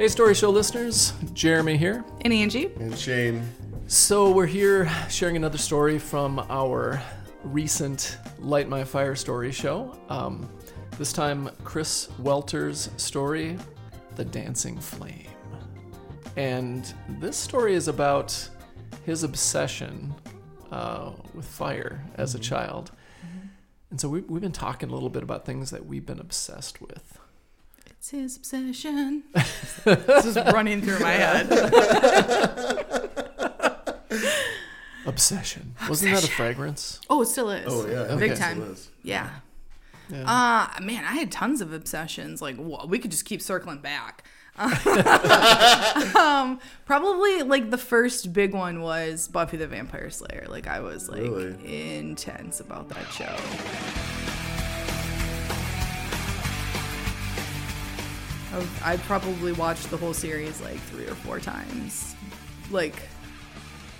Hey, Story Show listeners, Jeremy here. And Angie. And Shane. So, we're here sharing another story from our recent Light My Fire story show. Um, this time, Chris Welter's story, The Dancing Flame. And this story is about his obsession uh, with fire as a child. And so, we, we've been talking a little bit about things that we've been obsessed with. It's his obsession. this is running through my head. Obsession. Wasn't that a fragrance? Oh, it still is. Oh yeah, Big it time. is. Yeah. Yeah. Uh, man, I had tons of obsessions. Like, wh- we could just keep circling back. um, probably like the first big one was Buffy the Vampire Slayer. Like, I was like Really? intense about that show. I probably watched the whole series like three or four times. Like,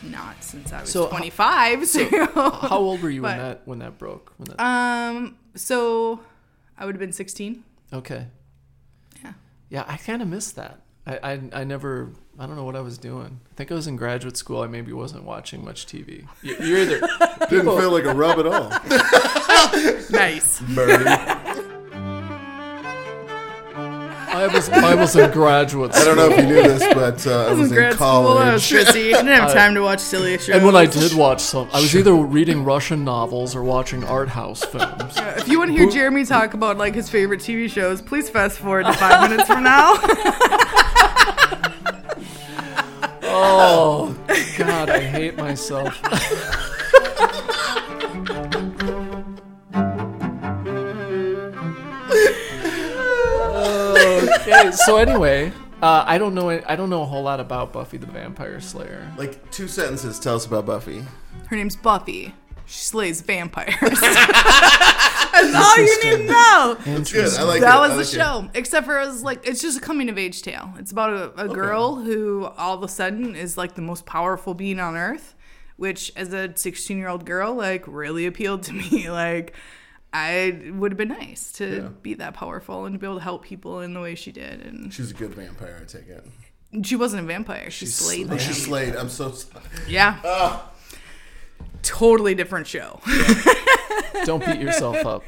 not since I was So, how- 25. So, How old were you when that when that broke? When that, um, so I would have been 16. okay. Yeah. Yeah, I kind of missed that. I, I I never. I don't know what I was doing. I think I was in graduate school. I maybe wasn't watching much TV. You, you're either Didn't feel like a rub at all. Nice. Birdie. I was I was in graduate I don't know if you knew this, but uh, I was in grad school. I was college. busy. I didn't have time to watch silly shows. And when I did watch some, I was either reading Russian novels or watching art house films. If you want to hear Jeremy talk about like his favorite TV shows, please fast forward to five minutes from now. Oh God, I hate myself. okay, so anyway, uh, I don't know. I don't know a whole lot about Buffy the Vampire Slayer. Like two sentences. Tell us about Buffy. Her name's Buffy. She slays vampires. That's all you need to know. Good. I like that it. was I the it. show. Except for it was like it's just a coming of age tale. It's about a, a girl who all of a sudden is like the most powerful being on earth, which as a 16 year old girl like really appealed to me. Like I would have been nice to Yeah. be that powerful and to be able to help people in the way she did. And She's a good vampire. I take it. she wasn't a vampire. She slayed Oh, she slayed. I'm so. sorry. Yeah. Ah. Totally different show. Don't beat yourself up.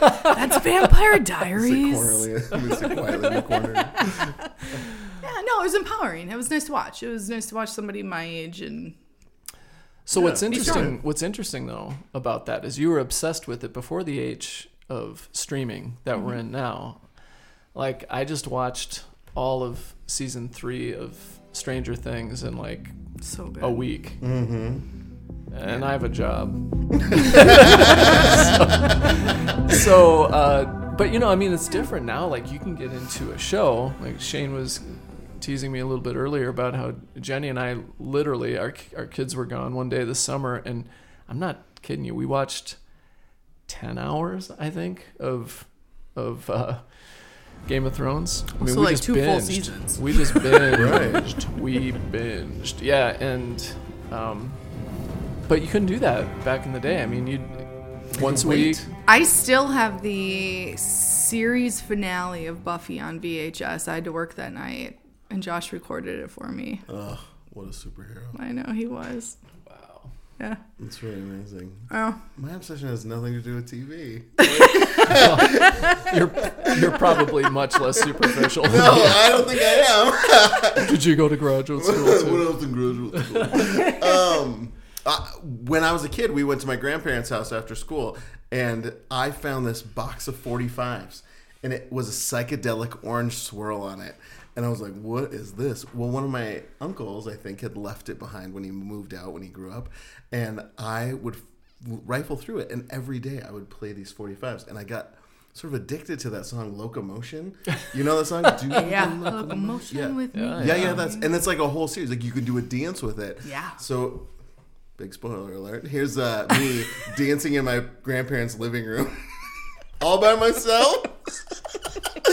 That's Vampire Sit Diaries. quietly- sit quietly in the corner. Yeah, no, it was empowering. It was nice to watch. It was nice to watch somebody my age and So what's interesting? sure. What's interesting though about that is you were obsessed with it before the age of streaming that we're in now. Like I just watched all of season three of Stranger Things in like so good. a week, mm-hmm. and I have a job. so, so, uh, but you know, I mean, it's different now. Like you can get into a show. Like Shane was teasing me a little bit earlier about how Jenny and I literally our our kids were gone one day this summer, and I'm not kidding you. We watched ten hours, I think, of of. Uh, Game of Thrones. I So, like, two full seasons. We just binged. We binged. Yeah, and um, but you couldn't do that back in the day. I mean, you once a week. I still have the series finale of Buffy on VHS. I had to work that night, and Josh recorded it for me. Ugh, what a superhero. I know he was. Wow. Yeah. It's really amazing. Oh, My obsession has nothing to do with TV. You're you're probably much less superficial. No, I don't think I am. Did you go to graduate school what else in graduate school? um, uh, when I was a kid, we went to my grandparents' house after school, and I found this box of 45s, and it was a psychedelic orange swirl on it. And I was like, what is this? Well, one of my uncles, I think, had left it behind when he moved out when he grew up. And I would rifle through it, and every day I would play these 45s. And I got sort of addicted to that song, Locomotion. You know that song? Do yeah. the Locomotion Yeah. with me. Yeah, yeah, yeah, that's and it's like a whole series. Like you can do a dance with it. Yeah. So, big spoiler alert. Here's uh, me dancing in my grandparents' living room, all by myself,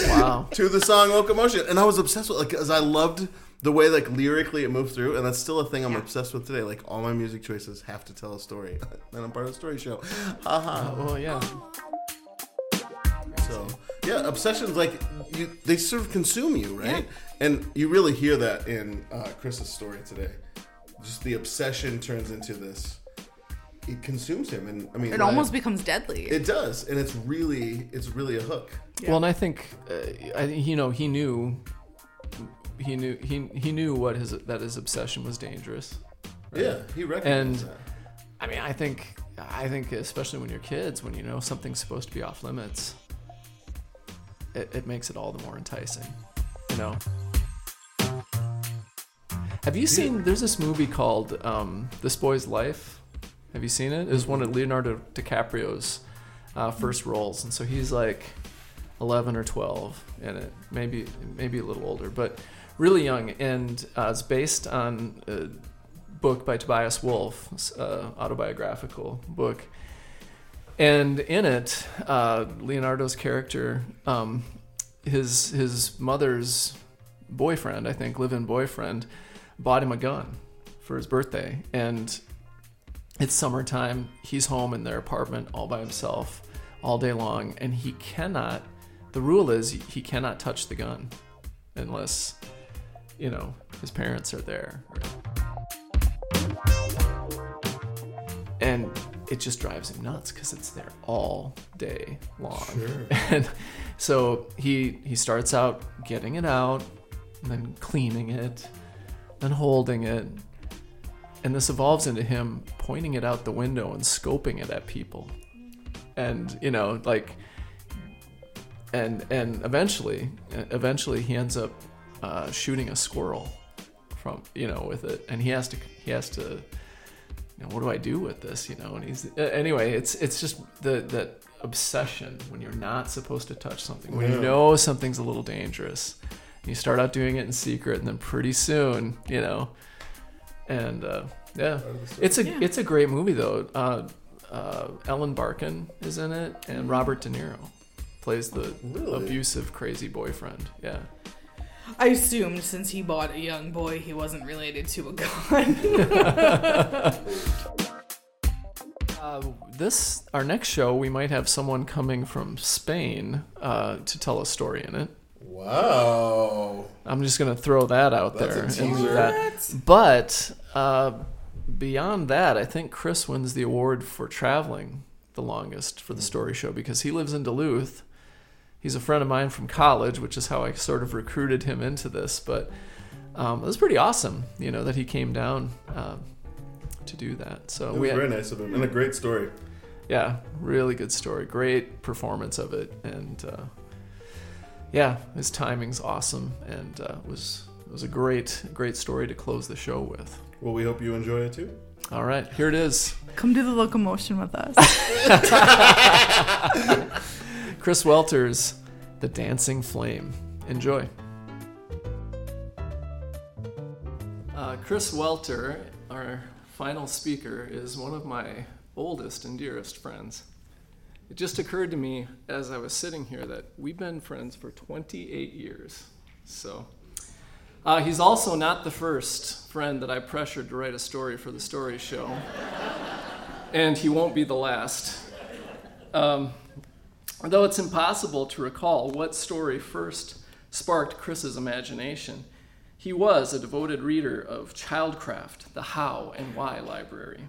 Wow. to the song "Locomotion," and I was obsessed with like because I loved the way like lyrically it moved through, and that's still a thing I'm Yeah. obsessed with today. Like all my music choices have to tell a story, and I'm part of the story show. Haha. Well, yeah. So Yeah, obsessions like you they sort of consume you, right? And you really hear that in uh, Chris's story today. Just the obsession turns into this. It consumes him, and I mean, It like, almost becomes deadly. it does, and it's really it's really a hook. Well, and I think, uh, I, you know, he knew, he knew, he he knew what his that his obsession was dangerous. Yeah, he recognized And- that. I mean, I think, I think, especially when you're kids, when you know something's supposed to be off limits, it, it makes it all the more enticing. You know. Have you seen? There's this movie called um, "This Boy's Life." Have you seen it? It was one of Leonardo DiCaprio's uh, first roles, and so he's like 11 or 12 in it, maybe maybe a little older, but really young, and uh, it's based on a book by Tobias Wolff, uh, autobiographical book. And in it, uh, Leonardo's character, um, his his mother's boyfriend, I think, live-in boyfriend, bought him a gun for his birthday, and it's summertime. He's home in their apartment all by himself all day long, and he cannot. The rule is he cannot touch the gun unless, you know, his parents are there. And it just drives him nuts because it's there all day long. Sure. And so he he starts out getting it out, and then cleaning it, then holding it, and this evolves into him pointing it out the window and scoping it at people. And you know like and and eventually eventually he ends up uh, shooting a squirrel from you know with it. And he has to he has to you know what do i do with this you know? And he's anyway it's it's just the that obsession when you're not supposed to touch something. When you know something's a little dangerous you start out doing it in secret and then pretty soon you know and uh, yeah it's a Yeah. it's a great movie though uh, uh, ellen barkin is in it and robert de niro plays the Really? abusive crazy boyfriend yeah I assumed since he bought a young boy, he wasn't related to a gun. Uh, this our next show we might have someone coming from Spain uh, to tell a story in it. Wow. I'm just gonna throw that out That's a there and leave teaser. that. But uh, beyond that, I think Chris wins the award for traveling the longest for the story show because he lives in Duluth. He's a friend of mine from college, which is how I sort of recruited him into this. But um, it was pretty awesome, you know, that he came down uh, to do that. So It we was had, very nice of him and a great story. yeah, really good story. Great performance of it, and uh, yeah, his timing's awesome, and uh, it was was a great great story to close the show with. Well, we hope you enjoy it too. All right, here it is. Come do the locomotion with us. Chris Welter's "The Dancing Flame." Enjoy. Uh, Chris Welter, our final speaker, is one of my oldest and dearest friends. It just occurred to me as I was sitting here that we've been friends for 28 years. So, uh, he's also not the first friend that I pressured to write a story for the story show, and he won't be the last. Um, Though it's impossible to recall what story first sparked Chris's imagination, he was a devoted reader of Childcraft, the How and Why Library,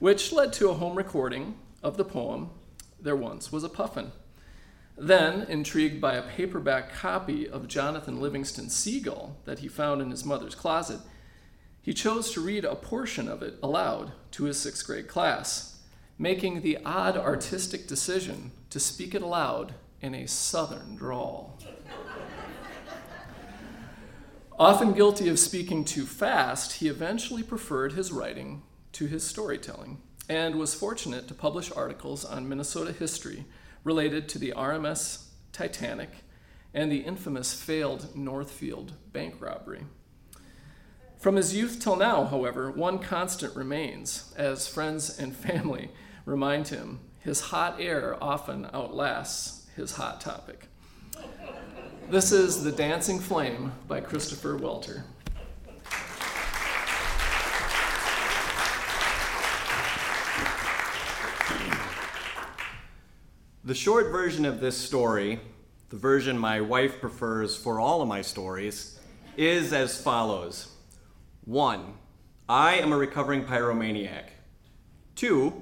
which led to a home recording of the poem There Once Was a Puffin. Then, intrigued by a paperback copy of Jonathan Livingston Seagull that he found in his mother's closet, he chose to read a portion of it aloud to his sixth grade class, making the odd artistic decision to speak it aloud in a southern drawl. Often guilty of speaking too fast, he eventually preferred his writing to his storytelling and was fortunate to publish articles on Minnesota history related to the RMS Titanic and the infamous failed Northfield bank robbery. From his youth till now, however, one constant remains, as friends and family remind him his hot air often outlasts his hot topic. This is The Dancing Flame by Christopher Welter. The short version of this story the version my wife prefers for all of my stories, is as follows 1. I am a recovering pyromaniac. 2.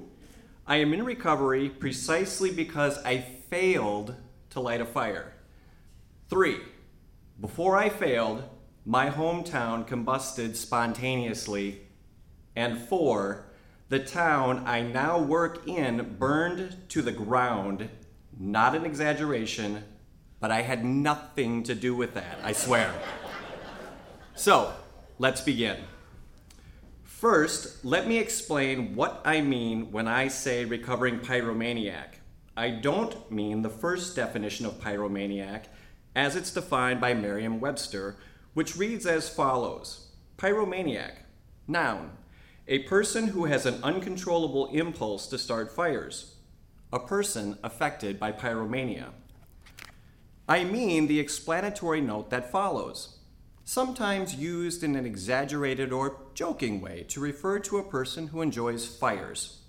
I am in recovery precisely because I failed to light a fire. 3. Before I failed, my hometown combusted spontaneously. And 4. The town I now work in burned to the ground. Not an exaggeration, but I had nothing to do with that, I swear. so, let's begin. First, let me explain what I mean when I say recovering pyromaniac. I don't mean the first definition of pyromaniac as it's defined by Merriam Webster, which reads as follows Pyromaniac, noun, a person who has an uncontrollable impulse to start fires, a person affected by pyromania. I mean the explanatory note that follows sometimes used in an exaggerated or joking way to refer to a person who enjoys fires.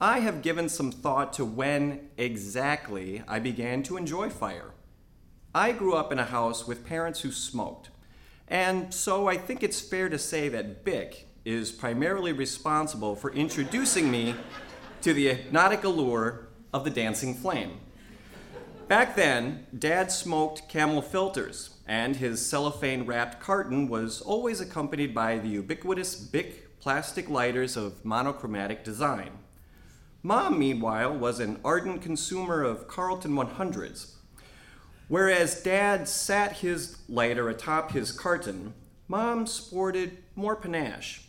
I have given some thought to when exactly I began to enjoy fire. I grew up in a house with parents who smoked, and so I think it's fair to say that Bic is primarily responsible for introducing me to the hypnotic allure of the dancing flame. Back then, Dad smoked camel filters, and his cellophane wrapped carton was always accompanied by the ubiquitous Bic plastic lighters of monochromatic design. Mom, meanwhile, was an ardent consumer of Carlton 100s. Whereas Dad sat his lighter atop his carton, Mom sported more panache.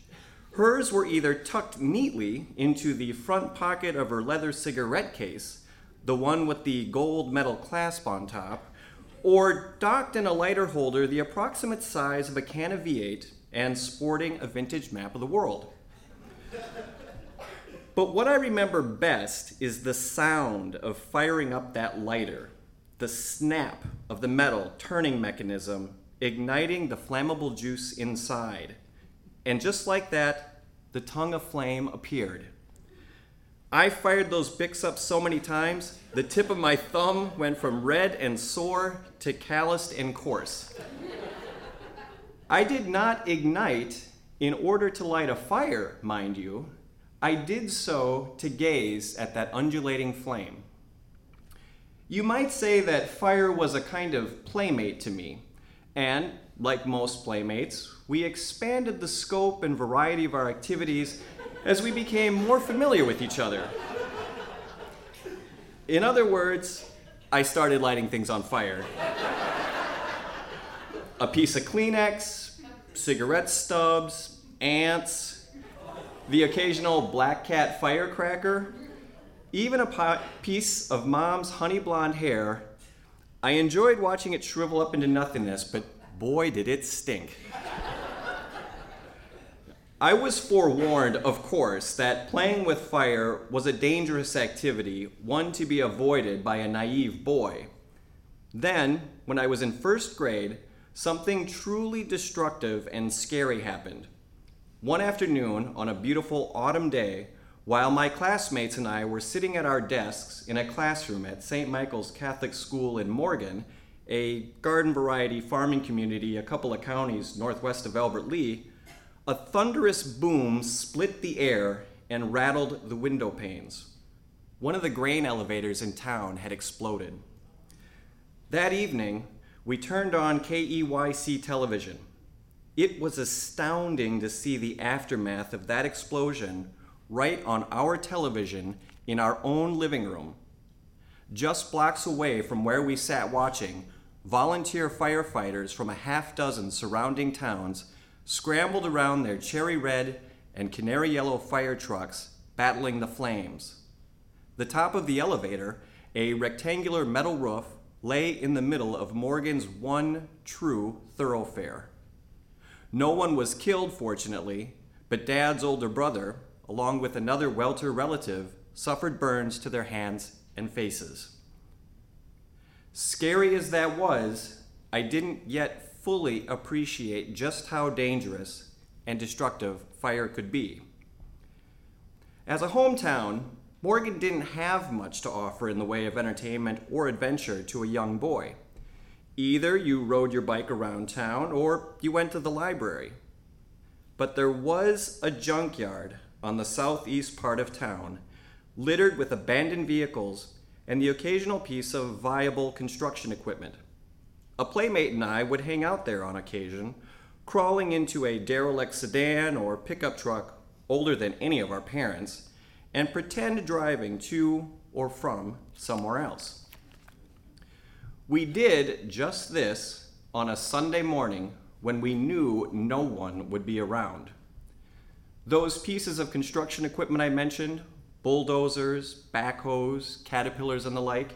Hers were either tucked neatly into the front pocket of her leather cigarette case the one with the gold metal clasp on top, or docked in a lighter holder the approximate size of a can of V8 and sporting a vintage map of the world. But what I remember best is the sound of firing up that lighter, the snap of the metal turning mechanism igniting the flammable juice inside. And just like that, the tongue of flame appeared. I fired those Bics up so many times, the tip of my thumb went from red and sore to calloused and coarse. I did not ignite in order to light a fire, mind you. I did so to gaze at that undulating flame. You might say that fire was a kind of playmate to me, and, like most playmates, we expanded the scope and variety of our activities as we became more familiar with each other. In other words, I started lighting things on fire. A piece of Kleenex, cigarette stubs, ants, the occasional black cat firecracker, even a piece of mom's honey blonde hair. I enjoyed watching it shrivel up into nothingness, but boy, did it stink. I was forewarned, of course, that playing with fire was a dangerous activity, one to be avoided by a naive boy. Then, when I was in first grade, something truly destructive and scary happened. One afternoon, on a beautiful autumn day, while my classmates and I were sitting at our desks in a classroom at St. Michael's Catholic School in Morgan, a garden variety farming community a couple of counties northwest of Albert Lea, a thunderous boom split the air and rattled the window panes. One of the grain elevators in town had exploded. That evening, we turned on KEYC television. It was astounding to see the aftermath of that explosion right on our television in our own living room. Just blocks away from where we sat watching, volunteer firefighters from a half dozen surrounding towns scrambled around their cherry red and canary yellow fire trucks, battling the flames. The top of the elevator, a rectangular metal roof, lay in the middle of Morgan's one true thoroughfare. No one was killed, fortunately, but Dad's older brother, along with another welter relative, suffered burns to their hands and faces. Scary as that was, I didn't yet fully appreciate just how dangerous and destructive fire could be. As a hometown, Morgan didn't have much to offer in the way of entertainment or adventure to a young boy. Either you rode your bike around town or you went to the library. But there was a junkyard on the southeast part of town, littered with abandoned vehicles and the occasional piece of viable construction equipment. A playmate and I would hang out there on occasion, crawling into a derelict sedan or pickup truck older than any of our parents, and pretend driving to or from somewhere else. We did just this on a Sunday morning when we knew no one would be around. Those pieces of construction equipment I mentioned bulldozers, backhoes, caterpillars, and the like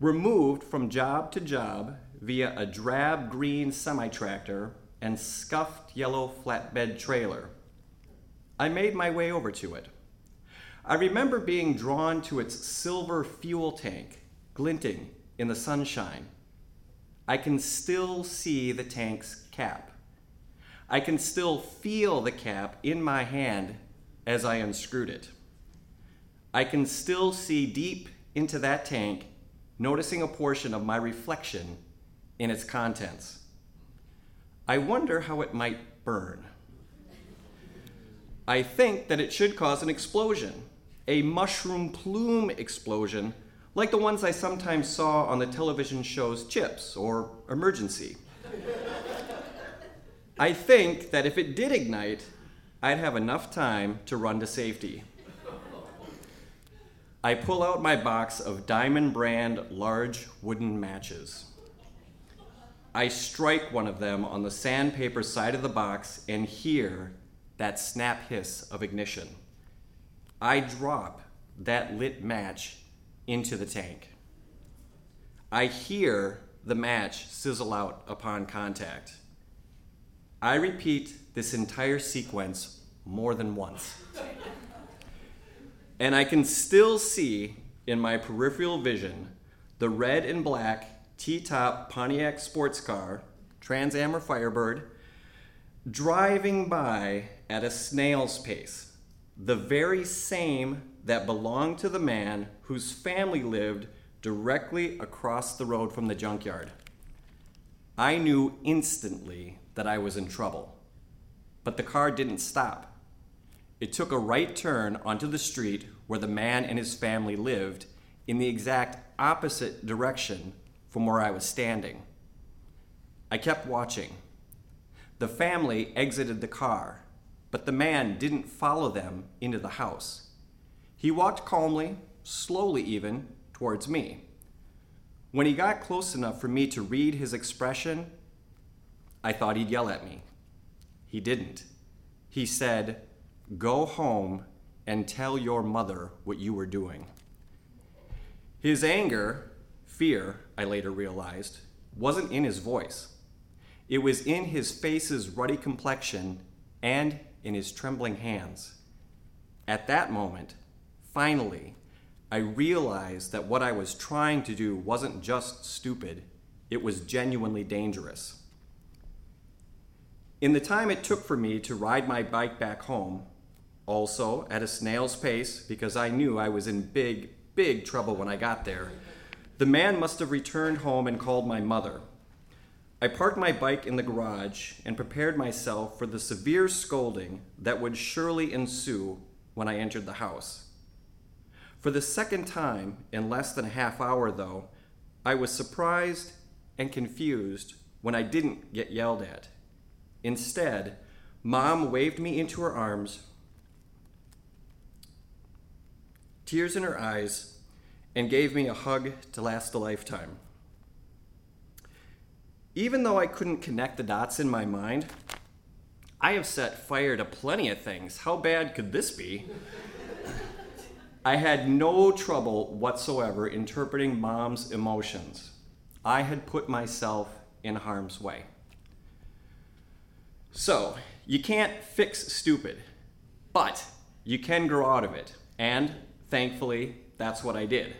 were moved from job to job via a drab green semi tractor and scuffed yellow flatbed trailer. I made my way over to it. I remember being drawn to its silver fuel tank, glinting in the sunshine. I can still see the tank's cap. I can still feel the cap in my hand as I unscrewed it. I can still see deep into that tank, noticing a portion of my reflection in its contents. I wonder how it might burn. I think that it should cause an explosion, a mushroom plume explosion, like the ones I sometimes saw on the television shows Chips or Emergency. I think that if it did ignite, I'd have enough time to run to safety. I pull out my box of Diamond brand large wooden matches. I strike one of them on the sandpaper side of the box and hear that snap hiss of ignition. I drop that lit match into the tank. I hear the match sizzle out upon contact. I repeat this entire sequence more than once. And I can still see in my peripheral vision the red and black T top Pontiac sports car, Trans Am or Firebird, driving by at a snail's pace, the very same that belonged to the man whose family lived directly across the road from the junkyard. I knew instantly that I was in trouble, but the car didn't stop. It took a right turn onto the street where the man and his family lived in the exact opposite direction from where I was standing. I kept watching. The family exited the car, but the man didn't follow them into the house. He walked calmly, slowly even, towards me. When he got close enough for me to read his expression, I thought he'd yell at me. He didn't. He said, Go home and tell your mother what you were doing. His anger, fear, I later realized, wasn't in his voice. It was in his face's ruddy complexion and in his trembling hands. At that moment, finally, I realized that what I was trying to do wasn't just stupid, it was genuinely dangerous. In the time it took for me to ride my bike back home, also at a snail's pace because I knew I was in big, big trouble when I got there. The man must have returned home and called my mother. I parked my bike in the garage and prepared myself for the severe scolding that would surely ensue when I entered the house. For the second time in less than a half hour, though, I was surprised and confused when I didn't get yelled at. Instead, Mom waved me into her arms tears in her eyes, and gave me a hug to last a lifetime. Even though I couldn't connect the dots in my mind, I have set fire to plenty of things. How bad could this be? I had no trouble whatsoever interpreting mom's emotions. I had put myself in harm's way. So, you can't fix stupid, but you can grow out of it. And Thankfully, that's what I did.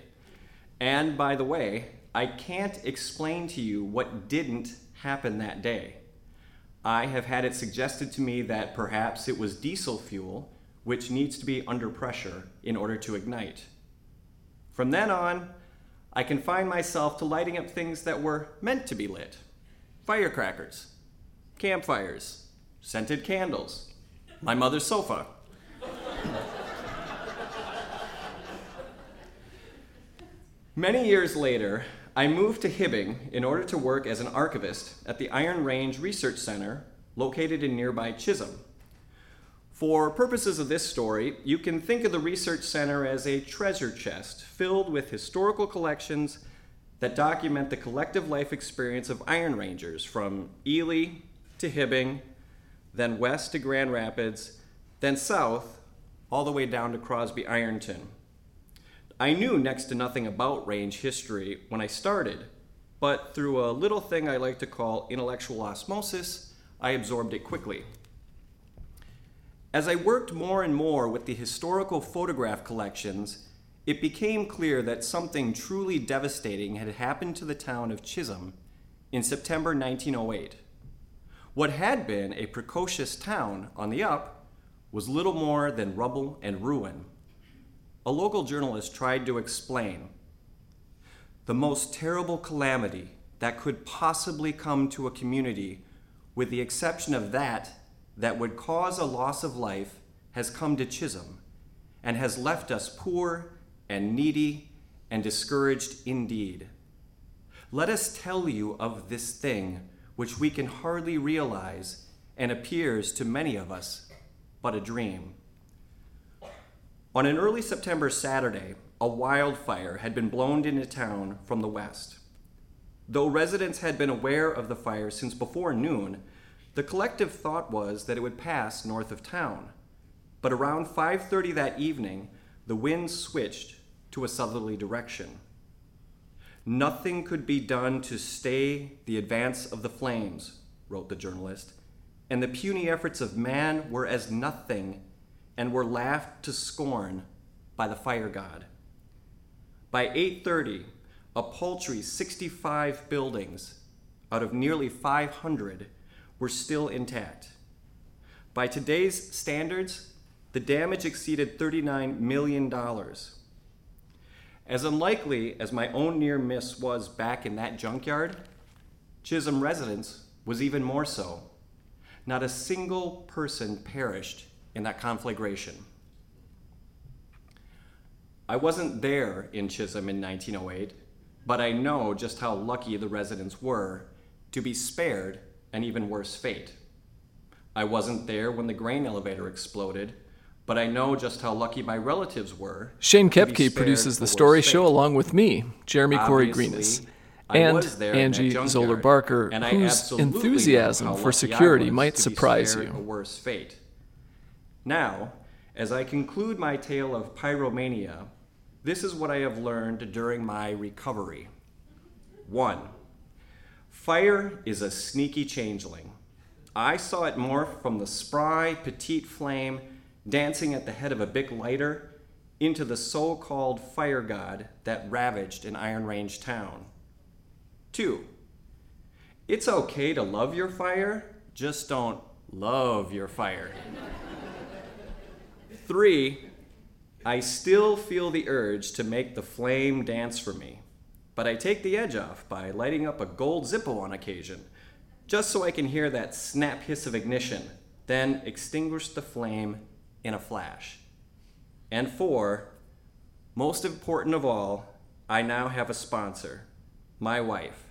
And by the way, I can't explain to you what didn't happen that day. I have had it suggested to me that perhaps it was diesel fuel, which needs to be under pressure in order to ignite. From then on, I confined myself to lighting up things that were meant to be lit firecrackers, campfires, scented candles, my mother's sofa. Many years later, I moved to Hibbing in order to work as an archivist at the Iron Range Research Center located in nearby Chisholm. For purposes of this story, you can think of the Research Center as a treasure chest filled with historical collections that document the collective life experience of Iron Rangers from Ely to Hibbing, then west to Grand Rapids, then south, all the way down to Crosby Ironton. I knew next to nothing about range history when I started, but through a little thing I like to call intellectual osmosis, I absorbed it quickly. As I worked more and more with the historical photograph collections, it became clear that something truly devastating had happened to the town of Chisholm in September 1908. What had been a precocious town on the up was little more than rubble and ruin a local journalist tried to explain the most terrible calamity that could possibly come to a community, with the exception of that that would cause a loss of life, has come to Chisholm and has left us poor and needy and discouraged indeed. Let us tell you of this thing which we can hardly realize and appears to many of us but a dream. On an early September Saturday, a wildfire had been blown into town from the west. Though residents had been aware of the fire since before noon, the collective thought was that it would pass north of town. But around 5:30 that evening, the wind switched to a southerly direction. Nothing could be done to stay the advance of the flames, wrote the journalist, and the puny efforts of man were as nothing and were laughed to scorn by the fire god. By 8:30, a paltry 65 buildings out of nearly 500 were still intact. By today's standards, the damage exceeded $39 million. As unlikely as my own near miss was back in that junkyard, Chisholm residents was even more so. Not a single person perished in that conflagration. I wasn't there in Chisholm in 1908, but I know just how lucky the residents were to be spared an even worse fate. I wasn't there when the grain elevator exploded, but I know just how lucky my relatives were. Shane Kepke produces the story fate. show along with me, Jeremy Corey Greenis, and was there in that Angie Zoller Barker, whose enthusiasm for security might surprise you. Now, as I conclude my tale of pyromania, this is what I have learned during my recovery. One, fire is a sneaky changeling. I saw it morph from the spry, petite flame dancing at the head of a Bic lighter into the so called fire god that ravaged an Iron Range town. Two, it's okay to love your fire, just don't love your fire. Three, I still feel the urge to make the flame dance for me, but I take the edge off by lighting up a gold Zippo on occasion, just so I can hear that snap hiss of ignition, then extinguish the flame in a flash. And four, most important of all, I now have a sponsor, my wife.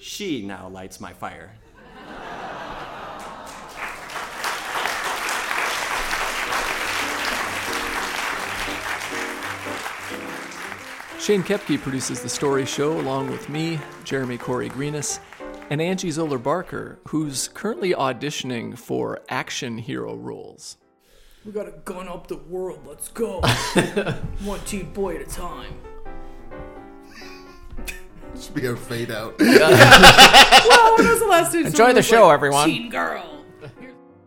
She now lights my fire. Shane Kepke produces the story show along with me, Jeremy Corey Greenis, and Angie Zoller Barker, who's currently auditioning for action hero roles. We gotta gun up the world. Let's go. One teen boy at a time. Should be our fade out. That was the last time Enjoy someone the was show, like, everyone. Teen girl.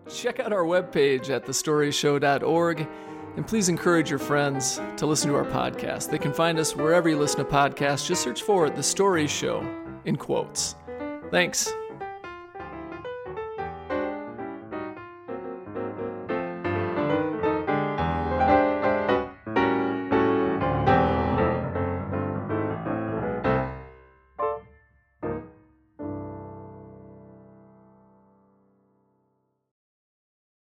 Check out our webpage at thestoryshow.org and please encourage your friends to listen to our podcast. They can find us wherever you listen to podcasts. Just search for The Story Show in quotes. Thanks.